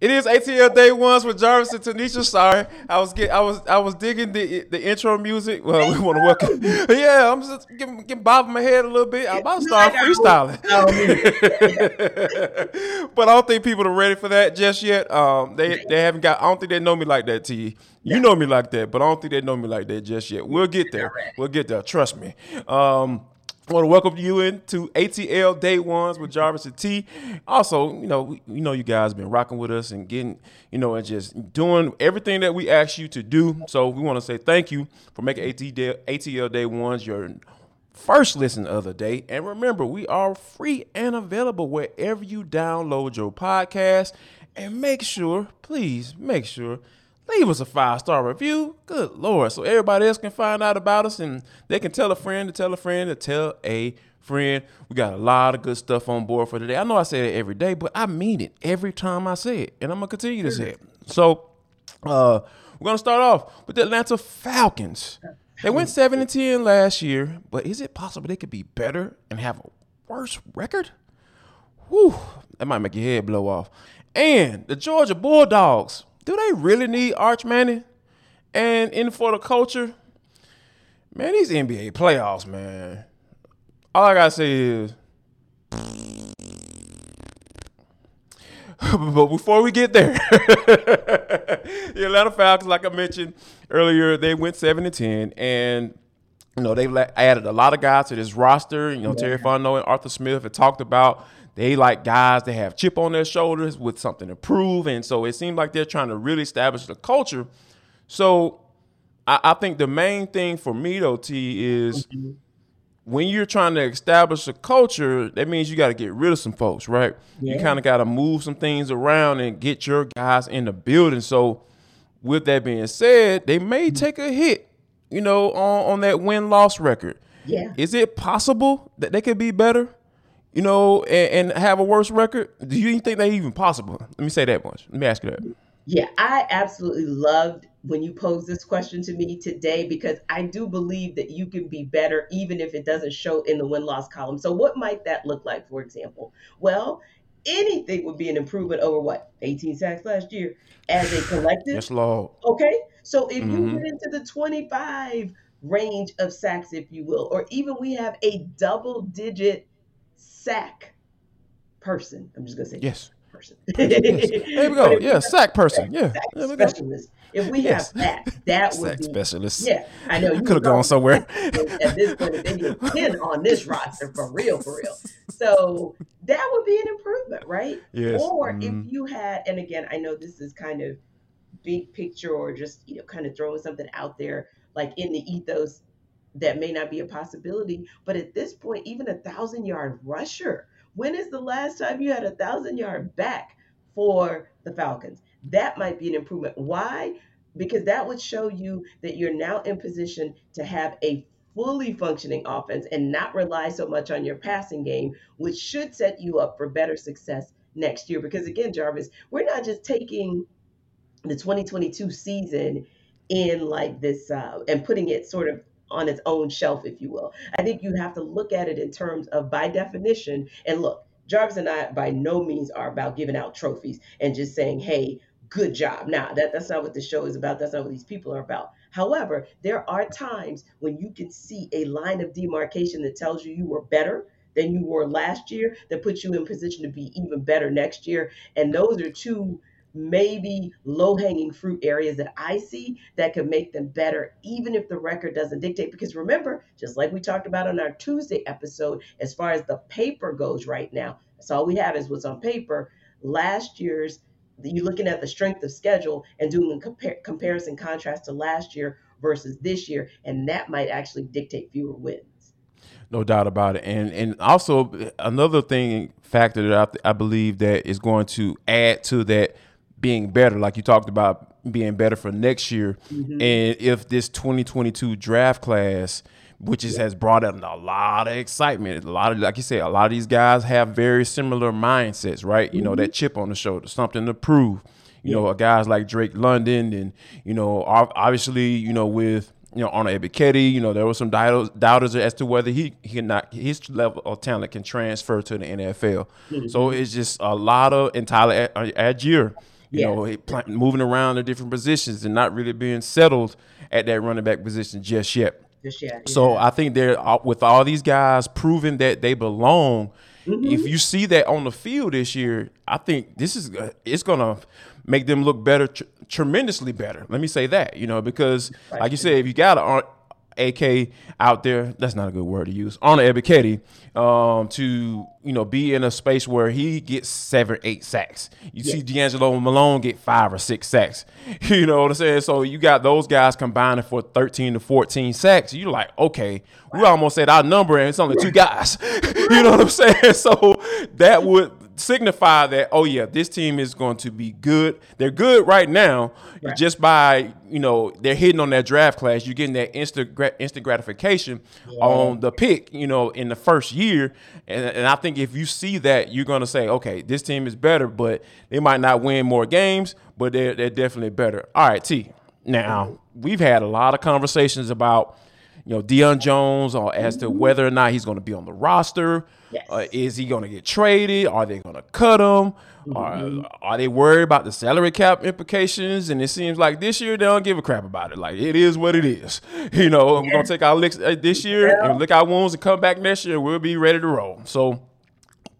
It is ATL Day Ones with Jarvis and Tenitra. Sorry, I was get, I was I was digging the the intro music. Well, we want to welcome. yeah, I'm just getting, getting bobbing my head a little bit. I'm about to start freestyling, but I don't think people are ready for that just yet. Um, they they haven't got. I don't think they know me like that. T. You know me like that, but I don't think they know me like that just yet. We'll get there. We'll get there. Trust me. Um, I want to welcome you into ATL Day Ones with Jarvis and T. Also, you know, we, you know, you guys been rocking with us and getting, you know, and just doing everything that we asked you to do. So we want to say thank you for making ATL, ATL Day Ones your first listen of the day. And remember, we are free and available wherever you download your podcast. And make sure, please make sure leave us a five star review. Good lord, so everybody else can find out about us and they can tell a friend to tell a friend to tell a friend. We got a lot of good stuff on board for today. I know I say it every day, but I mean it every time I say it, and I'm gonna continue to say it. So, uh, we're gonna start off with the Atlanta Falcons. They went seven and ten last year, but is it possible they could be better and have a worse record? Whew, that might make your head blow off. And the Georgia Bulldogs do they really need Arch Manning? And in for the culture, man, these NBA playoffs, man. All I gotta say is, but before we get there, the Atlanta Falcons, like I mentioned earlier, they went seven to ten, and you know they've added a lot of guys to this roster. You know, yeah. Terry Fontenot and Arthur Smith have talked about they like guys that have chip on their shoulders with something to prove, and so it seems like they're trying to really establish the culture. So I, I think the main thing for me though, T, is mm-hmm. when you're trying to establish a culture, that means you got to get rid of some folks, right? Yeah. You kind of got to move some things around and get your guys in the building. So with that being said, they may mm-hmm. take a hit, you know, on, on that win loss record. Yeah. Is it possible that they could be better? You know, and, and, have a worse record? Do you think that even possible? Let me say that much. Let me ask you that. Yeah, I absolutely loved when you posed this question to me today because I do believe that you can be better even if it doesn't show in the win loss column. So, what might that look like, for example? Well, anything would be an improvement over what 18 sacks last year as a collective. Yes, Lord. Okay, so if mm-hmm. you get into the 25 range of sacks, if you will, or even we have a double digit sack person. I'm just gonna say yes. Person. yes. There we go. Yeah, sack person. Yeah. Sack specialist. If we yes. have that, that would sack be specialist. Yeah, I know you could have gone somewhere. At this point, they need ten on this roster for real, for real. So that would be an improvement, right? Yes. Or mm. if mm-hmm. you had, and again, I know this is kind of big picture or just you know kind of throwing something out there like in the ethos that may not be a possibility. But at this point, even a thousand yard rusher. When is the last time you had a thousand yard back for the Falcons? That might be an improvement. Why? Because that would show you that you're now in position to have a fully functioning offense and not rely so much on your passing game, which should set you up for better success next year. Because again, Jarvis, we're not just taking the 2022 season in like this uh, and putting it sort of on its own shelf, if you will. I think you have to look at it in terms of, by definition, and look, Jarvis and I by no means are about giving out trophies and just saying, hey, good job. Now, that, that's not what the show is about. That's not what these people are about. However, there are times when you can see a line of demarcation that tells you you were better than you were last year, that puts you in position to be even better next year. And those are two maybe low hanging fruit areas that I see that could make them better, even if the record doesn't dictate. Because remember, just like we talked about on our Tuesday episode, as far as the paper goes right now, that's all we have is what's on paper. Last year's, you're looking at the strength of schedule and doing a compar- comparison contrast to last year versus this year, and that might actually dictate fewer wins. No doubt about it, and and also another thing factor that I, I believe that is going to add to that being better, like you talked about being better for next year. Mm-hmm. And if this 2022 draft class which is, has brought in a lot of excitement. A lot of, like you said, a lot of these guys have very similar mindsets, right? Mm-hmm. You know, that chip on the shoulder, something to prove. You yeah. know, guys like Drake London, and you know, obviously, you know, with you know, Arnold Ebiketie, you know, there were some doubters as to whether he, he cannot his level of talent can transfer to the NFL. Mm-hmm. So it's just a lot of and Tyler Allgeier, you yes. know, moving around in different positions and not really being settled at that running back position just yet. Just yet. Yeah. So I think they're uh, with all these guys proving that they belong. Mm-hmm. If you see that on the field this year, I think this is uh, it's gonna make them look better, tr- tremendously better. Let me say that, you know, because like you said, if you got an AK out there, that's not a good word to use, on Ebiketie, um, to, you know, be in a space where he gets seven, eight sacks. You yeah. see DeAngelo Malone get five or six sacks. You know what I'm saying? So you got those guys combining for 13 to 14 sacks. You're like, okay, we almost said our number and it's only two guys. you know what I'm saying? So that would signify that oh yeah this team is going to be good. They're good right now right. just by you know they're hitting on that draft class. You're getting that instant instant gratification yeah. on the pick you know in the first year. And, and i think if you see that you're going to say okay this team is better but they might not win more games but they're, they're definitely better. All right t now mm-hmm. we've had a lot of conversations about you know Deion Jones or as to whether or not he's going to be on the roster Yes. Uh, is he going to get traded? Are they going to cut him? Mm-hmm. Are, are they worried about the salary cap implications? And it seems like this year they don't give a crap about it. Like it is what it is. You know, yeah. we're gonna take our licks uh, this year yeah. and lick our wounds and come back next year. We'll be ready to roll. So,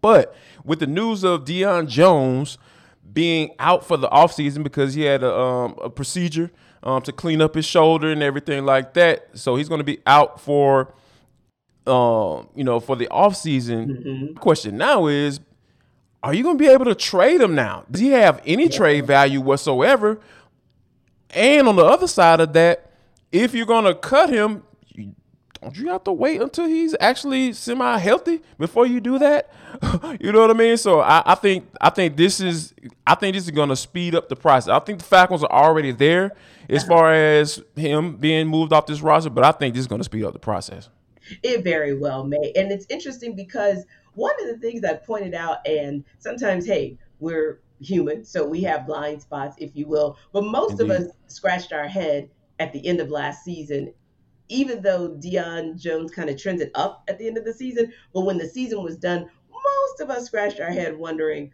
but with the news of Deion Jones being out for the offseason because he had a, um, a procedure um, to clean up his shoulder and everything like that, so he's going to be out for um, you know, for the offseason. Mm-hmm. Question now is, are you going to be able to trade him now? Does he have any yeah. trade value whatsoever? And on the other side of that, if you're going to cut him, don't you have to wait until he's actually semi healthy before you do that? you know what I mean? So I, I, think I think this is I think this is going to speed up the process. I think the Falcons are already there as far as him being moved off this roster, but I think this is going to speed up the process. It very well may. And it's interesting because one of the things I pointed out, and sometimes, hey, we're human, so we have blind spots, if you will. But most Indeed. of us scratched our head at the end of last season, even though Deion Jones kind of trended up at the end of the season. But when the season was done, most of us scratched our head wondering,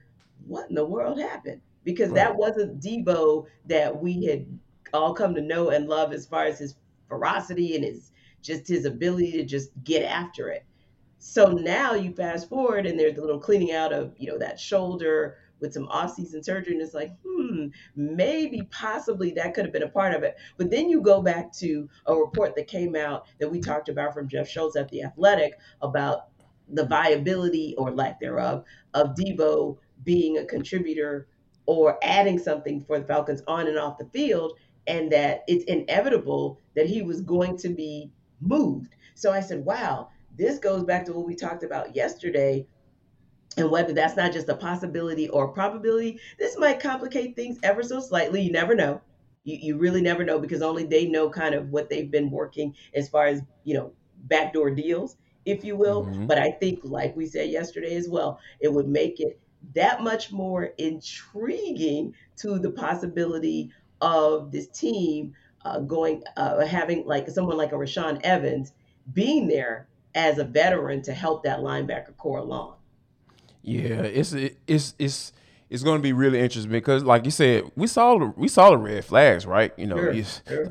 what in the world happened? Because right. that wasn't Debo that we had all come to know and love as far as his ferocity and his just his ability to just get after it. So now you fast forward and there's a little cleaning out of, you know, that shoulder with some off-season surgery and it's like, hmm, maybe possibly that could have been a part of it. But then you go back to a report that came out that we talked about from Jeff Schultz at the Athletic about the viability or lack thereof of Deebo being a contributor or adding something for the Falcons on and off the field, and that it's inevitable that he was going to be moved. So I said, wow, this goes back to what we talked about yesterday. And whether that's not just a possibility or a probability, this might complicate things ever so slightly. You never know. You, you really never know because only they know kind of what they've been working as far as, you know, backdoor deals, if you will. Mm-hmm. But I think, like we said yesterday as well, it would make it that much more intriguing to the possibility of this team uh, going uh, having like someone like a Rashaan Evans being there as a veteran to help that linebacker core along. Yeah, it's it's it's it's going to be really interesting because, like you said, we saw the we saw the red flags, right? You know,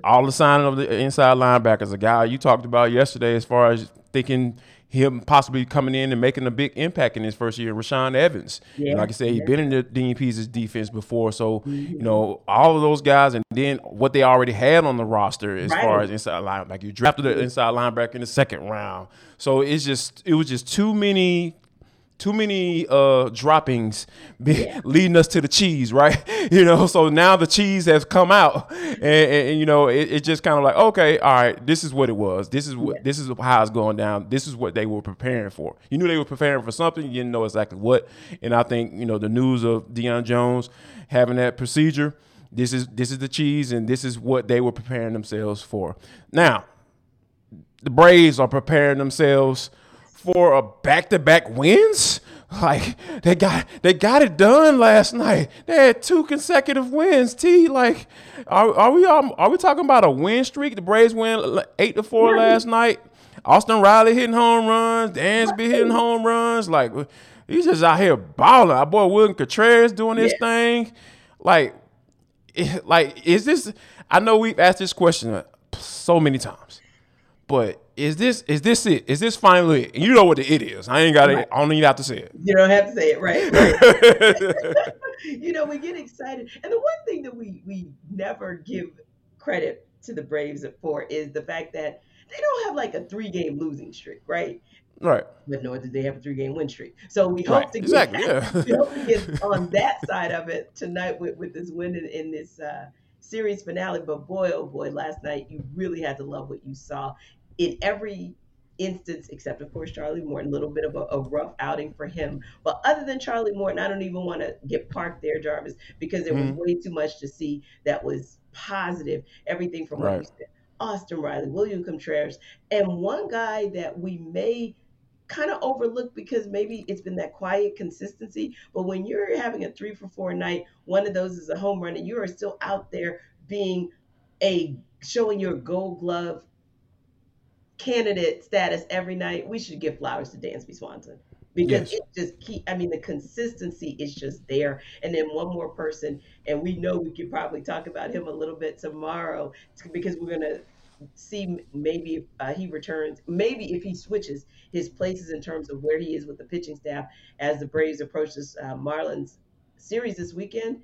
all the signing of the inside linebackers. A guy you talked about yesterday, as far as thinking him possibly coming in and making a big impact in his first year, Rashaan Evans. Yeah. like I said, he's been in the Dean Pees' defense before. So, mm-hmm. you know, all of those guys and then what they already had on the roster as right. far as inside linebacker. You drafted the inside linebacker in the second round. So it's just it was just too many too many uh, droppings be, yeah. leading us to the cheese, right? You know, so now the cheese has come out, and, and, and you know, it's it just kind of like, okay, all right, this is what it was. This is what yeah. this is how it's going down. This is what they were preparing for. You knew they were preparing for something. You didn't know exactly what. And I think you know the news of Deion Jones having that procedure. This is this is the cheese, and this is what they were preparing themselves for. Now, the Braves are preparing themselves for a back-to-back wins. Like they got they got it done last night. They had two consecutive wins. T like, are, are we are we talking about a win streak? The Braves win eight to four last night. Austin Riley hitting home runs. Dansby hitting home runs. Like he's just out here balling. Our boy William Contreras doing his yeah. thing. Like, like is this? I know we've asked this question uh, so many times, but is this is this it? Is this finally it? You know what the it is. I ain't got it. I don't even have to say it. You don't have to say it, right? right. you know, we get excited. And the one thing that we we never give credit to the Braves for is the fact that they don't have like a three game losing streak, right? Right. But nor did they have a three game win streak. So we hope right. to get, exactly, yeah. we hope to get on that side of it tonight with, with this win in, in this uh, series finale. But boy, oh boy, last night you really had to love what you saw in every instance, except of course Charlie Morton, a little bit of a, a, rough outing for him. But other than Charlie Morton, I don't even want to get parked there, Jarvis, because there was mm-hmm. way too much to see that was positive. Everything from right. said, Austin Riley, William Contreras, and one guy that we may kind of overlook because maybe it's been that quiet consistency. But when you're having a three for four night, one of those is a home run, and you are still out there being a showing your gold glove candidate status every night, we should give flowers to Dansby Swanson. Because yes. it just keep i mean the consistency is just there. And then one more person and we know we could probably talk about him a little bit tomorrow because we're going to see maybe uh, he returns maybe if he switches his places in terms of where he is with the pitching staff as the braves approach this uh, marlins series this weekend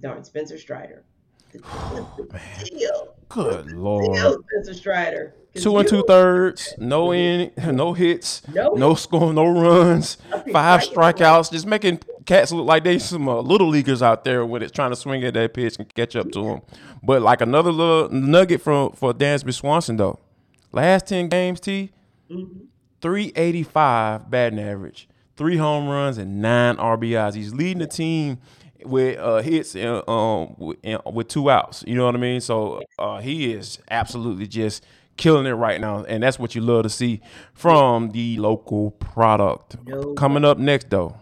darn spencer strider Good lord. Spencer Strider. Two and two thirds, no in, no hits, no, no score, no runs, five strikeouts, just making cats look like they some uh, little leaguers out there when it's trying to swing at that pitch and catch up to them. But like another little nugget from for Dansby Swanson though, last ten games, T, mm-hmm. three eighty five batting average, three home runs and nine RBIs. He's leading the team with uh, hits and, um, with two outs. You know what I mean? So uh, he is absolutely just killing it right now, and that's what you love to see from the local product. No. Coming up next, though,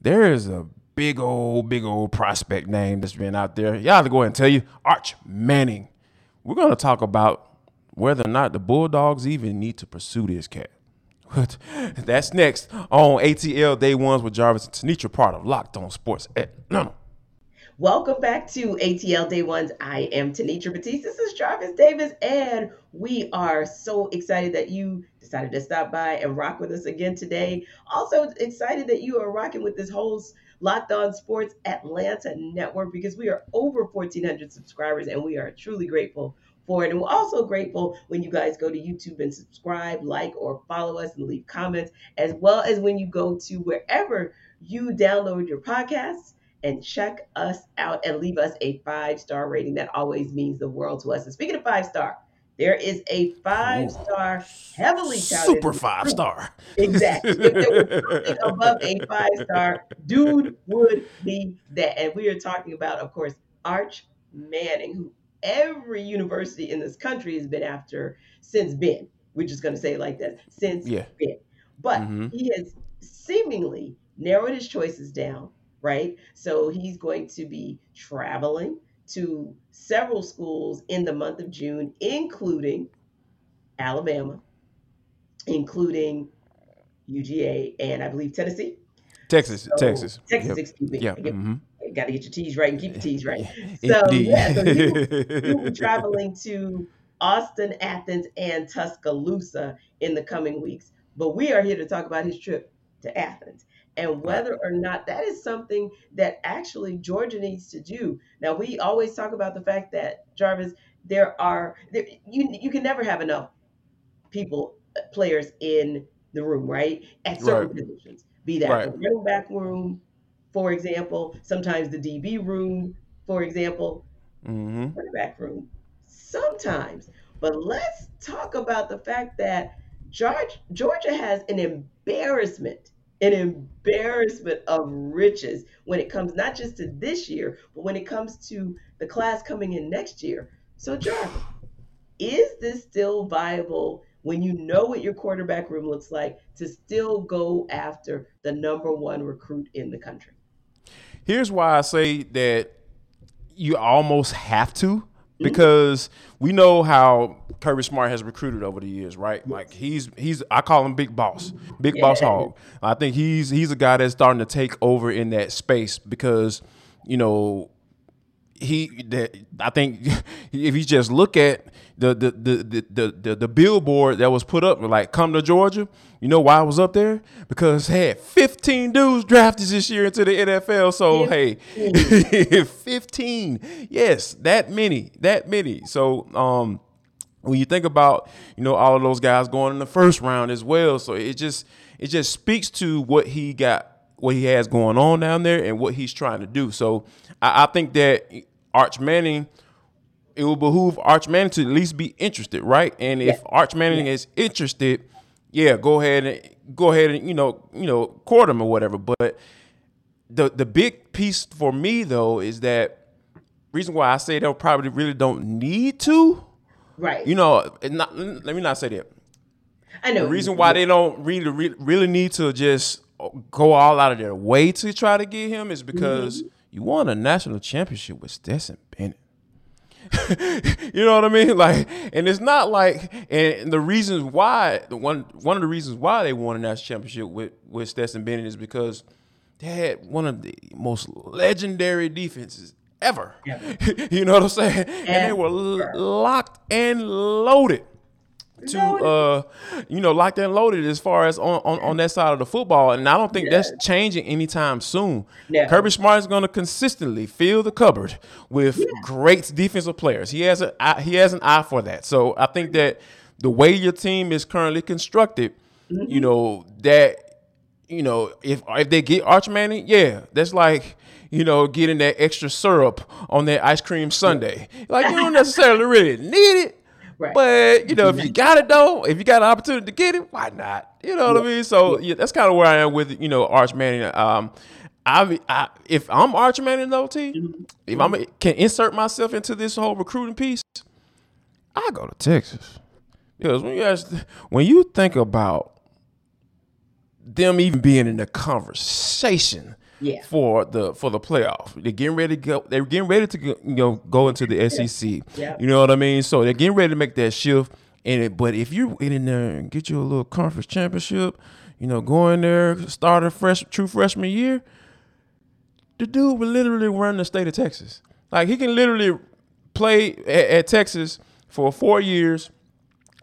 there is a big old, big old prospect name that's been out there. Y'all have to go ahead and tell you, Arch Manning. We're going to talk about whether or not the Bulldogs even need to pursue this cat. That's next on ATL Day Ones with Jarvis and Tenitra, part of Locked On Sports at no, Welcome back to ATL Day Ones. I am Tenitra Batiste. This is Jarvis Davis, and we are so excited that you decided to stop by and rock with us again today. Also excited that you are rocking with this whole Locked On Sports Atlanta network because we are over 1,400 subscribers, and we are truly grateful for it. And we're also grateful when you guys go to YouTube and subscribe, like, or follow us and leave comments, as well as when you go to wherever you download your podcasts and check us out and leave us a five star rating. That always means the world to us. And speaking of five star, there is a five star, heavily touted, super five star. Exactly. if there was above a five star, dude would be that. And we are talking about, of course, Arch Manning, who every university in this country has been after since Ben. We're just going to say it like that since yeah. Ben. But mm-hmm. he has seemingly narrowed his choices down, right? So he's going to be traveling to several schools in the month of June, including Alabama, including UGA, and I believe Tennessee. Texas, so, Texas, Texas, yep. excuse me. Yep. Mm-hmm got to get your T's right and keep your T's right. So yeah, so you, will be traveling to Austin, Athens, and Tuscaloosa in the coming weeks. But we are here to talk about his trip to Athens and whether or not that is something that actually Georgia needs to do. Now we always talk about the fact that Jarvis, there are there, you you can never have enough people uh, players in the room, right? At certain right. positions, be that right. the running back room, for example, sometimes the DB room, for example, mm-hmm. quarterback room, sometimes. But let's talk about the fact that George, Georgia has an embarrassment, an embarrassment of riches when it comes not just to this year, but when it comes to the class coming in next year. So, Jarvis, is this still viable when you know what your quarterback room looks like to still go after the number one recruit in the country? Here's why I say that you almost have to because we know how Kirby Smart has recruited over the years, right? Like he's he's I call him Big Boss, Big Boss Hog. I think he's he's a guy that's starting to take over in that space because you know he that I think if you just look at the the the the the, the billboard that was put up like come to Georgia, you know why I was up there? Because had 15 dudes drafted this year into the NFL. So hey, 15. Yes, that many, that many. So um when you think about, you know, all of those guys going in the first round as well. So it just it just speaks to what he got what he has going on down there and what he's trying to do. So I, I think that Arch Manning, it will behoove Arch Manning to at least be interested, right? And if yeah. Arch Manning yeah. is interested, yeah, go ahead and go ahead and you know you know court him or whatever. But the the big piece for me though is that reason why I say they probably really don't need to. Right. You know, not, let me not say that. I know. The reason why they don't really really need to just go all out of their way to try to get him is because mm-hmm. You won a national championship with Stetson Bennett. you know what I mean? Like, and it's not like, and the reasons why the one one of the reasons why they won a national championship with with Stetson Bennett is because they had one of the most legendary defenses ever. Yeah. you know what I'm saying? And, and they were locked and loaded to uh you know locked and loaded as far as on, on, on that side of the football and I don't think yeah. that's changing anytime soon. Yeah. Kirby Smart is going to consistently fill the cupboard with yeah. great defensive players. He has a he has an eye for that. So I think that the way your team is currently constructed, mm-hmm. you know, that you know, if if they get Arch Manning, yeah, that's like you know, getting that extra syrup on that ice cream sundae. Like you don't necessarily really need it, Right. But you know, if you got it though, if you got an opportunity to get it, why not? You know what yeah. I mean? So yeah, that's kind of where I am with you know Arch Manning. Um, I, I if I'm Arch Manning though, T, mm-hmm. if I'm can insert myself into this whole recruiting piece, I go to Texas because when you ask, when you think about them even being in the conversation yeah. for the for the playoff. They're getting ready to go. They're getting ready to go, you know go into the SEC. Yeah. You know what I mean? So they're getting ready to make that shift. And it, but if you get in there and get you a little conference championship, you know, go in there, start a fresh true freshman year, the dude will literally run the state of Texas. Like he can literally play at, at Texas for four years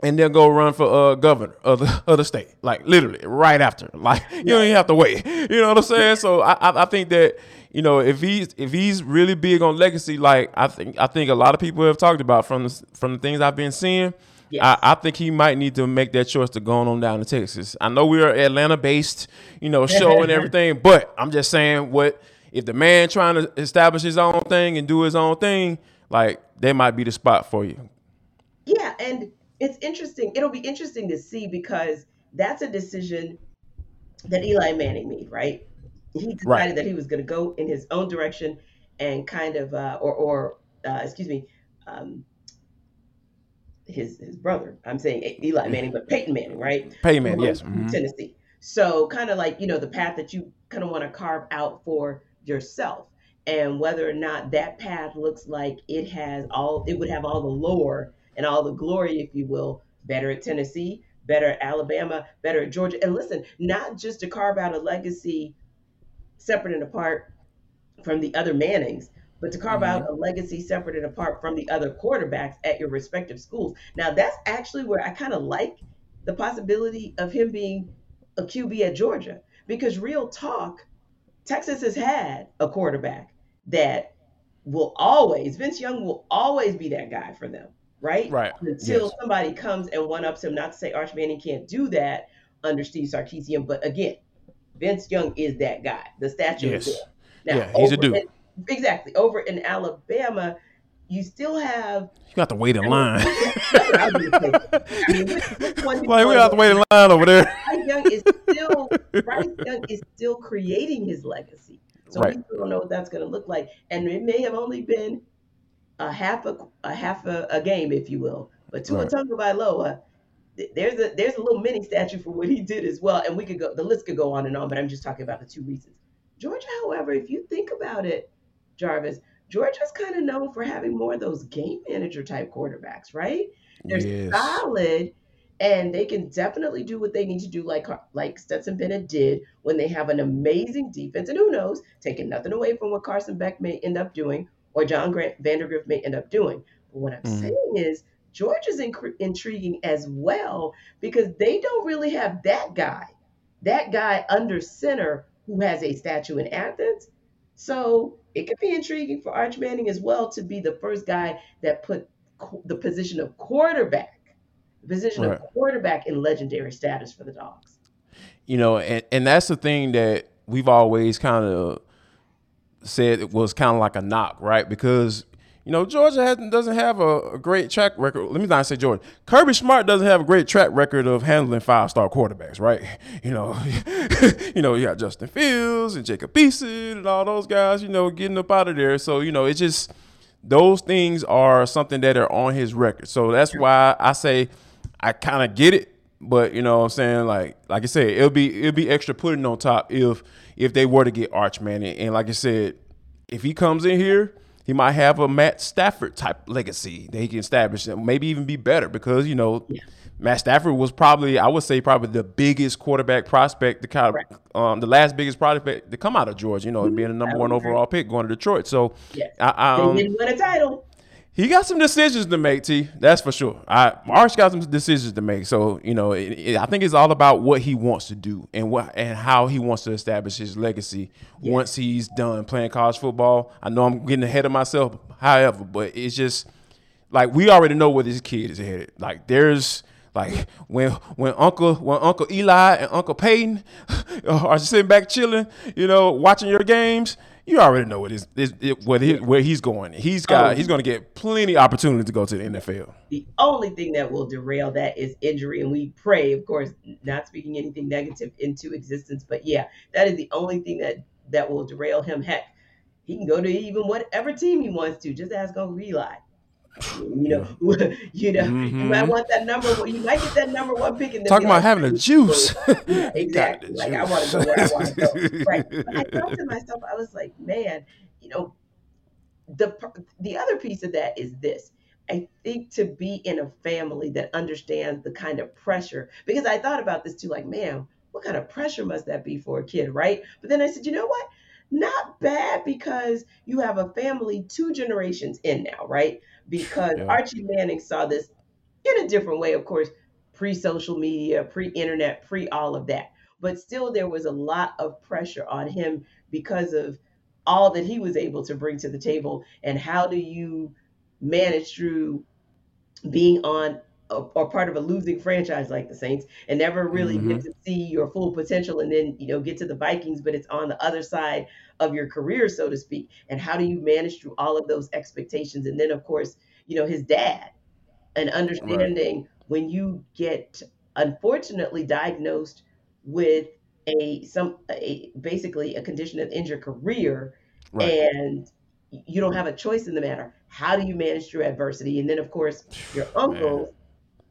and then go run for uh, governor of the, of the state, like literally right after. Like you don't even have to wait. You know what I'm saying? So I, I think that you know if he's if he's really big on legacy, like I think I think a lot of people have talked about from the, from the things I've been seeing. Yes. I, I, think he might need to make that choice to go on down to Texas. I know we're Atlanta based, you know, show and everything, but I'm just saying what if the man trying to establish his own thing and do his own thing, like that might be the spot for you. Yeah, and it's interesting. It'll be interesting to see because that's a decision that Eli Manning made, right? He decided right. that he was going to go in his own direction and kind of, uh, or, or uh, excuse me, um, his his brother. I'm saying Eli Manning, but Peyton Manning, right? Peyton Manning, yes, mm-hmm. Tennessee. So kind of like you know the path that you kind of want to carve out for yourself, and whether or not that path looks like it has all, it would have all the lore and all the glory, if you will, better at Tennessee, better at Alabama, better at Georgia. And listen, not just to carve out a legacy separate and apart from the other Mannings, but to carve mm-hmm. out a legacy separate and apart from the other quarterbacks at your respective schools. Now, that's actually where I kind of like the possibility of him being a QB at Georgia, because real talk, Texas has had a quarterback that will always, Vince Young will always be that guy for them right? Right. Until yes. somebody comes and one ups him. Not to say Arch Manning can't do that under Steve Sarkisian, but again, Vince Young is that guy. The statue yes. is there. Now, yeah, he's a dude. In, exactly. Over in Alabama, you still have. You got to wait in line. I mean, like we have to wait in line over there. Bryce Young is still Bryce Young is still creating his legacy. So right. we still don't know what that's going to look like, and it may have only been a half a, a half a, a game, if you will, But Tua right. Tagovailoa, there's a there's a little mini statue for what he did as well, and we could go the list could go on and on, but I'm just talking about the two reasons. Georgia, however, if you think about it, Jarvis, Georgia's kind of known for having more of those game manager type quarterbacks, right? They're yes. solid and they can definitely do what they need to do, like uh, like Stetson Bennett did when they have an amazing defense. And who knows, taking nothing away from what Carson Beck may end up doing or John Grant Vandagriff may end up doing. But what I'm mm-hmm. saying is Georgia's inc- intriguing as well because they don't really have that guy, that guy under center who has a statue in Athens. So it could be intriguing for Arch Manning as well to be the first guy that put the position of quarterback, the position right. of quarterback in legendary status for the Dogs. You know, and, and that's the thing that we've always kind of said it was kind of like a knock, right? Because you know, Georgia has, doesn't have a, a, great track record. Let me not say Georgia. Kirby Smart doesn't have a great track record of handling five star quarterbacks, right? You know, you know, you got Justin Fields and Jacob Eason and all those guys, you know, getting up out of there. So, you know, it's just those things are something that are on his record. So that's why I say I kind of get it, but you know what I'm saying? Like like I said, it'll be it'll be extra putting on top if if they were to get Arch Manning. And like I said, if he comes in here he might have a Matt Stafford type legacy that he can establish and maybe even be better because, you know, yeah. Matt Stafford was probably, I would say, probably the biggest quarterback prospect, the kind of, um, the last biggest prospect to come out of Georgia, you know, being the number one overall pick going to Detroit. So, yeah. I, um, they didn't win a title he got some decisions to make, T. That's for sure. I Marsh got some decisions to make. So you know, it, it, I think it's all about what he wants to do and what and how he wants to establish his legacy yeah. once he's done playing college football. I know I'm getting ahead of myself, however, but it's just like we already know where this kid is headed. Like there's like when when Uncle when Uncle Eli and Uncle Peyton are sitting back chilling, you know, watching your games you already know what is what he, where he's going. He's got oh. he's going to get plenty of opportunity to go to the NFL. The only thing that will derail that is injury, and we pray, of course, not speaking anything negative into existence. But yeah, that is the only thing that that will derail him. Heck, he can go to even whatever team he wants to. Just ask Uncle Eli. You know, you know, mm-hmm. you might want that number. One, you might get that number one pick. And talking about like, having a juice. yeah, exactly. like juice. I want to go where I want to go. Right. But I thought to myself, I was like, man, you know, the the other piece of that is this. I think to be in a family that understands the kind of pressure, because I thought about this too, like, man, what kind of pressure must that be for a kid, right? But then I said, you know what? Not bad because you have a family two generations in now, right? Because yeah. Archie Manning saw this in a different way, of course, pre social media, pre internet, pre all of that. But still, there was a lot of pressure on him because of all that he was able to bring to the table. And how do you manage through being on or part of a losing franchise like the Saints and never really mm-hmm. get to see your full potential and then you know get to the Vikings but it's on the other side of your career so to speak and how do you manage through all of those expectations and then of course you know his dad and understanding right. when you get unfortunately diagnosed with a some a, basically a condition that ends your career right. and you don't have a choice in the matter how do you manage through adversity and then of course your uncle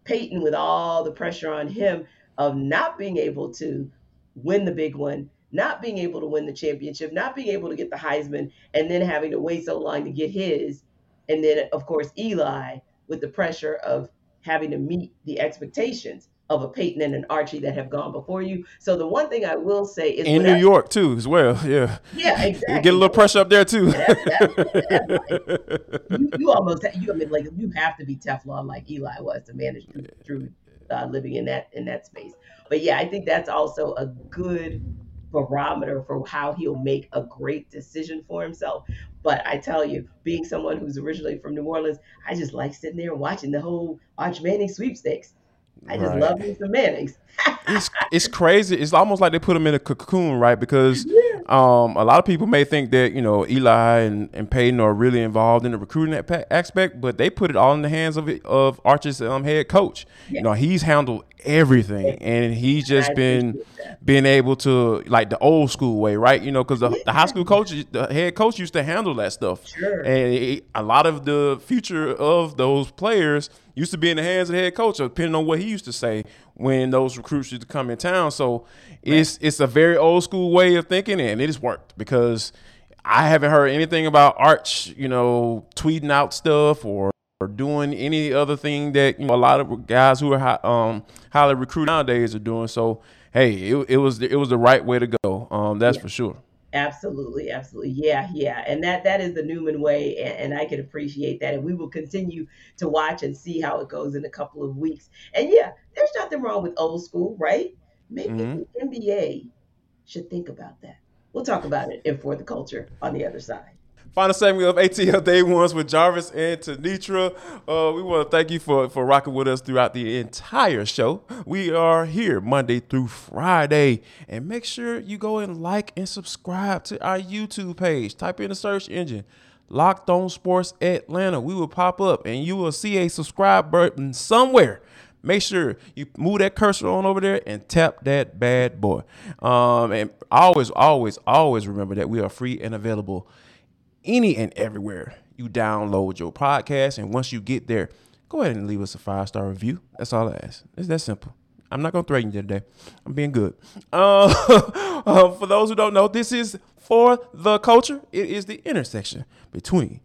Peyton with all the pressure on him of not being able to win the big one, not being able to win the championship, not being able to get the Heisman, and then having to wait so long to get his. And then, of course, Eli with the pressure of having to meet the expectations of a Peyton and an Archie that have gone before you. So the one thing I will say is in New York too, as well. Yeah. Yeah, exactly. You get a little pressure up there too. That's, that's, that's you, you, almost you I mean like you have to be Teflon like Eli was to manage through, through uh, living in that in that space. But yeah, I think that's also a good barometer for how he'll make a great decision for himself. But I tell you, being someone who's originally from New Orleans, I just like sitting there watching the whole Arch Manning sweepstakes. I just right. love me some Mannings. it's it's crazy. It's almost like they put him in a cocoon, right? Because yeah. Um, a lot of people may think that you know Eli and, and Peyton are really involved in the recruiting aspect, but they put it all in the hands of of Arch's um, head coach. Yeah. You know, he's handled everything, and he's just been being able to like the old school way, right? You know, because the, the, high school coach, the head coach used to handle that stuff, sure. and it, a lot of the future of those players used to be in the hands of the head coach, depending on what he used to say when those recruits used to come in town. So it's it's a very old school way of thinking, and it has worked because I haven't heard anything about Arch, you know, tweeting out stuff or, or doing any other thing that you know a lot of guys who are high, um, highly recruited nowadays are doing. So hey, it, it was it was the right way to go. Um, that's yeah. for sure. Absolutely, absolutely. Yeah, yeah. And that that is the Newman way and, and, I can appreciate that. And we will continue to watch and see how it goes in a couple of weeks. And yeah, there's nothing wrong with old school, right? Maybe mm-hmm. the NBA should think about that. We'll talk about it in For the Culture on the other side. Final segment of ATL Day Ones with Jarvis and Tenitra. Uh, we want to thank you for, for rocking with us throughout the entire show. We are here Monday through Friday. And make sure you go and like and subscribe to our YouTube page. Type in the search engine, Locked On Sports Atlanta. We will pop up and you will see a subscribe button somewhere make sure you move that cursor on over there and tap that bad boy. Um, and always, always, always remember that we are free and available any and everywhere you download your podcast. And once you get there, go ahead and leave us a five star review. That's all I ask. It's that simple. I'm not gonna threaten you today. I'm being good. Uh, uh, for those who don't know, this is for the culture. It is the intersection between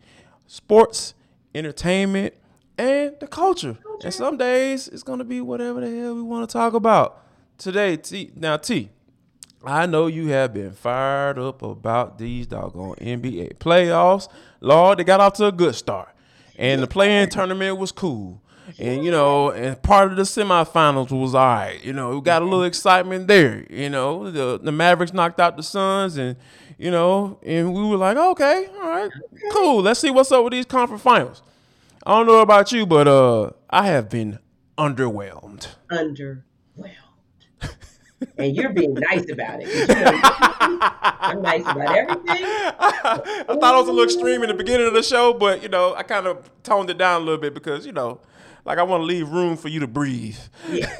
sports, entertainment, and the culture. culture. And some days it's gonna be whatever the hell we want to talk about. Today, T. Now, T. I know you have been fired up about these doggone NBA playoffs. Lord, they got off to a good start. And the play-in tournament was cool. And you know, and part of the semifinals was all right. You know, we got a little excitement there. You know, the the Mavericks knocked out the Suns, and you know, and we were like, okay, all right, cool. Let's see what's up with these conference finals. I don't know about you, but uh, I have been underwhelmed. Underwhelmed and you're being nice about it. You know, I'm nice about everything. I thought it was a little extreme in the beginning of the show, but you know, I kind of toned it down a little bit because you know, like I want to leave room for you to breathe. Yeah.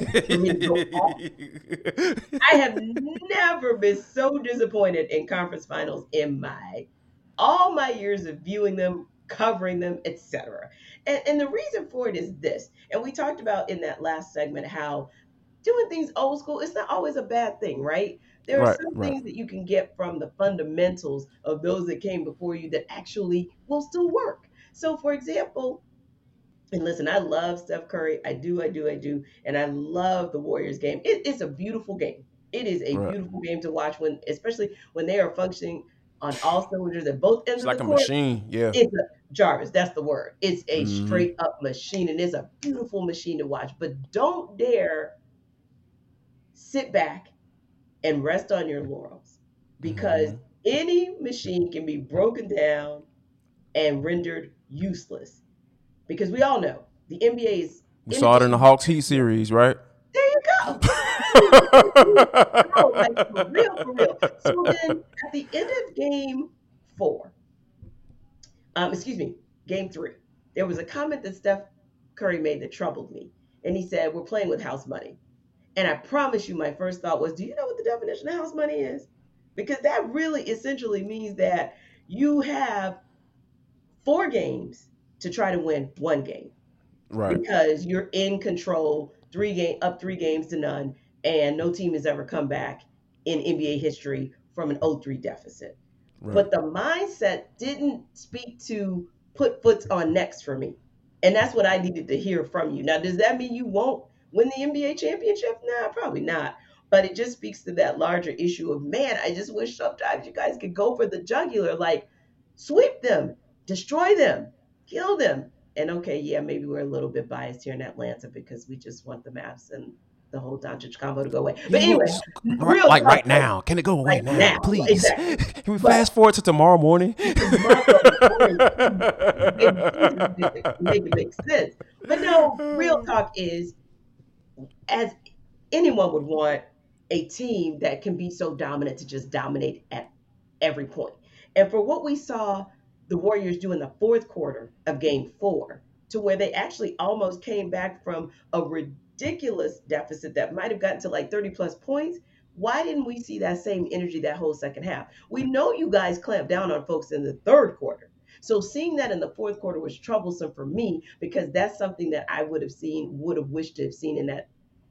I have never been so disappointed in conference finals in my all my years of viewing them, covering them, etc. And, and the reason for it is this, and we talked about in that last segment how doing things old school, it's not always a bad thing, right? There are right, some right. things that you can get from the fundamentals of those that came before you that actually will still work. So, for example, and listen, I love Steph Curry. I do, I do, I do. And I love the Warriors game. It, it's a beautiful game. It is a right. beautiful game to watch when, especially when they are functioning on all cylinders at both ends it's of like the court. It's like a machine. Yeah. It's a Jarvis, that's the word. It's a mm-hmm. straight up machine and it's a beautiful machine to watch. But don't dare sit back and rest on your laurels because mm-hmm. any machine can be broken down and rendered useless. Because we all know the NBA is. We saw it in the Hawks Heat series, right? There you go. no, like for real, for real. So then at the end of game four, um, excuse me, game three, there was a comment that Steph Curry made that troubled me. And he said, We're playing with house money. And I promise you, my first thought was, do you know what the definition of house money is? Because that really essentially means that you have four games to try to win one game. Right. Because you're in control, three game up three games to none, and no team has ever come back in NBA history from an 0-3 deficit. Right. But the mindset didn't speak to put foots on next for me. And that's what I needed to hear from you. Now, does that mean you won't win the NBA championship? Nah, probably not. But it just speaks to that larger issue of man, I just wish sometimes you guys could go for the jugular, like sweep them, destroy them, kill them. And okay, yeah, maybe we're a little bit biased here in Atlanta because we just want the Mavs and the whole Doncic combo to go away. But anyway, real like right now, can it go away now, now, please? Exactly. Can we but, fast forward to tomorrow morning? tomorrow morning make it make sense. But no, real talk is as anyone would want a team that can be so dominant to just dominate at every point. And for what we saw the Warriors do in the fourth quarter of game four, to where they actually almost came back from a ridiculous deficit that might have gotten to like 30 plus points. Why didn't we see that same energy that whole second half? We know you guys clamped down on folks in the third quarter. So seeing that in the fourth quarter was troublesome for me because that's something that I would have seen, would have wished to have seen in that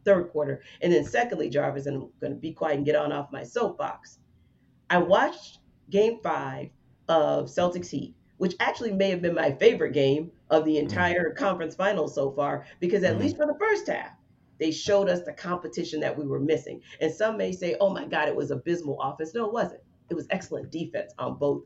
third quarter. And then secondly, Jarvis, and I'm going to be quiet and get on off my soapbox. I watched game five of Celtics Heat, which actually may have been my favorite game of the mm-hmm. entire mm-hmm. conference finals so far, because at mm-hmm. least for the first half, they showed us the competition that we were missing. And some may say, oh my God, it was abysmal offense. No, it wasn't. It was excellent defense on both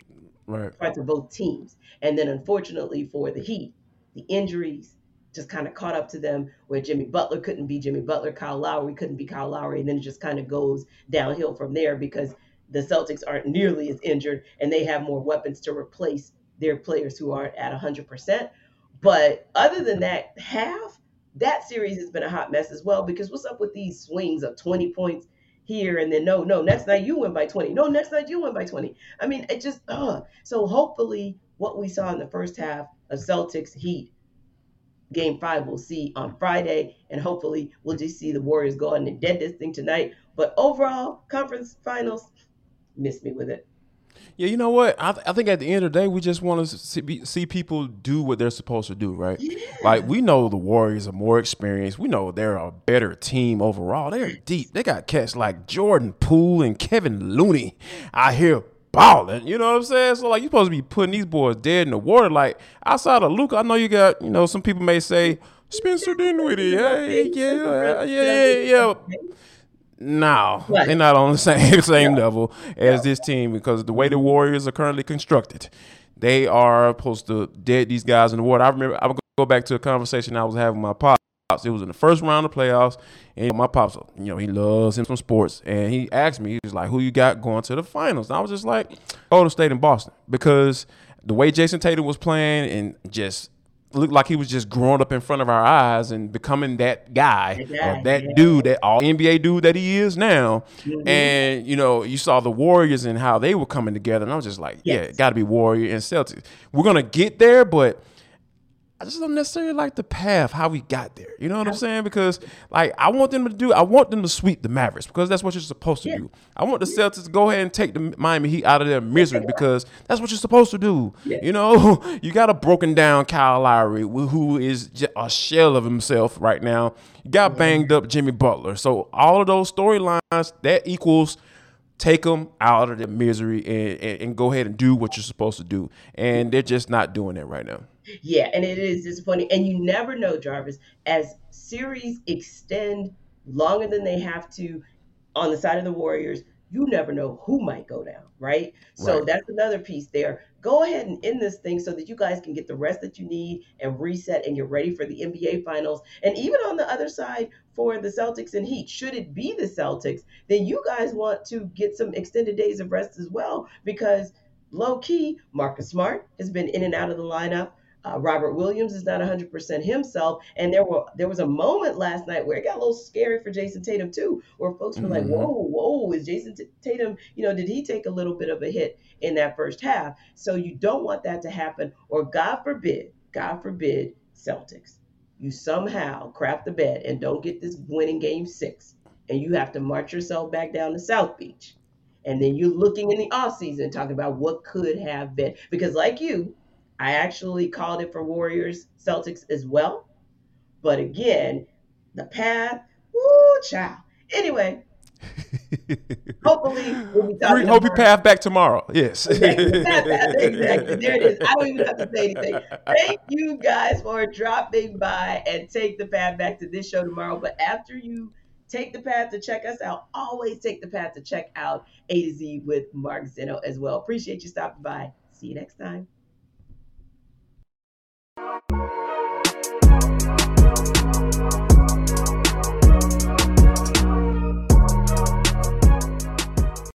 right. parts of both teams. And then unfortunately for the Heat, the injuries just kind of caught up to them where Jimmy Butler couldn't be Jimmy Butler, Kyle Lowry couldn't be Kyle Lowry, and then it just kind of goes downhill from there because the Celtics aren't nearly as injured and they have more weapons to replace their players who aren't at 100%. But other than that half, that series has been a hot mess as well because what's up with these swings of 20 points here and then no, no, next night you win by 20. No, next night you win by 20. I mean, it just, uh. So hopefully what we saw in the first half of Celtics Heat game five we'll see on Friday. And hopefully we'll just see the Warriors go on and dead this thing tonight. But overall, conference finals, miss me with it. Yeah, you know what? I, th- I think at the end of the day, we just want to see, see people do what they're supposed to do, right? Yeah. Like we know the Warriors are more experienced. We know they're a better team overall. They're deep. They got cats like Jordan Poole and Kevin Looney out here balling. You know what I'm saying? So like, you're supposed to be putting these boys dead in the water. Like outside of Luka, I know you got. You know, some people may say Spencer Dinwiddie. Hey, yeah, yeah, yeah, yeah. No, right. they're not on the same same yeah. level as yeah. this team because the way the Warriors are currently constructed, they are supposed to dead these guys in the water. I remember I would go back to a conversation I was having with my pops. It was in the first round of playoffs, and my pops, you know, he loves him some sports, and he asked me, he was like, "Who you got going to the finals?" And I was just like, "Golden State and Boston," because the way Jayson Tatum was playing and just looked like he was just growing up in front of our eyes and becoming that guy, or that yeah. dude, that all NBA dude that he is now. Mm-hmm. And you know, you saw the Warriors and how they were coming together, and I was just like, yes. yeah, got to be Warrior and Celtics. We're gonna get there, but I just don't necessarily like the path how we got there. You know what I'm saying? Because like I want them to do, I want them to sweep the Mavericks because that's what you're supposed to yeah. do. I want the Celtics to go ahead and take the Miami Heat out of their misery because that's what you're supposed to do. Yeah. You know, you got a broken down Kyle Lowry who is a shell of himself right now. You got banged up Jimmy Butler. So all of those storylines that equals take them out of their misery and, and, and go ahead and do what you're supposed to do. And they're just not doing it right now. Yeah, and it is disappointing. And you never know, Jarvis, as series extend longer than they have to on the side of the Warriors, you never know who might go down, right? So right. that's another piece there. Go ahead and end this thing so that you guys can get the rest that you need and reset and get ready for the NBA finals. And even on the other side for the Celtics and Heat, should it be the Celtics, then you guys want to get some extended days of rest as well because low key, Marcus Smart has been in and out of the lineup. Uh, Robert Williams is not 100% himself, and there were there was a moment last night where it got a little scary for Jayson Tatum too, where folks were mm-hmm. like, "Whoa, whoa, is Jayson T- Tatum? You know, did he take a little bit of a hit in that first half?" So you don't want that to happen, or God forbid, God forbid, Celtics, you somehow crap the bed and don't get this winning game six, and you have to march yourself back down to South Beach. And then you're looking in the off season talking about what could have been. Because like you, I actually called it for Warriors Celtics as well. But again, the path, woo, child. Anyway, hopefully we'll be talking. Hope you path back tomorrow. Yes. Exactly. exactly. There it is. I don't even have to say anything. Thank you guys for dropping by and take the path back to this show tomorrow. But after you take the path to check us out, always take the path to check out A to Z with Mark Zeno as well. Appreciate you stopping by. See you next time. Thank you.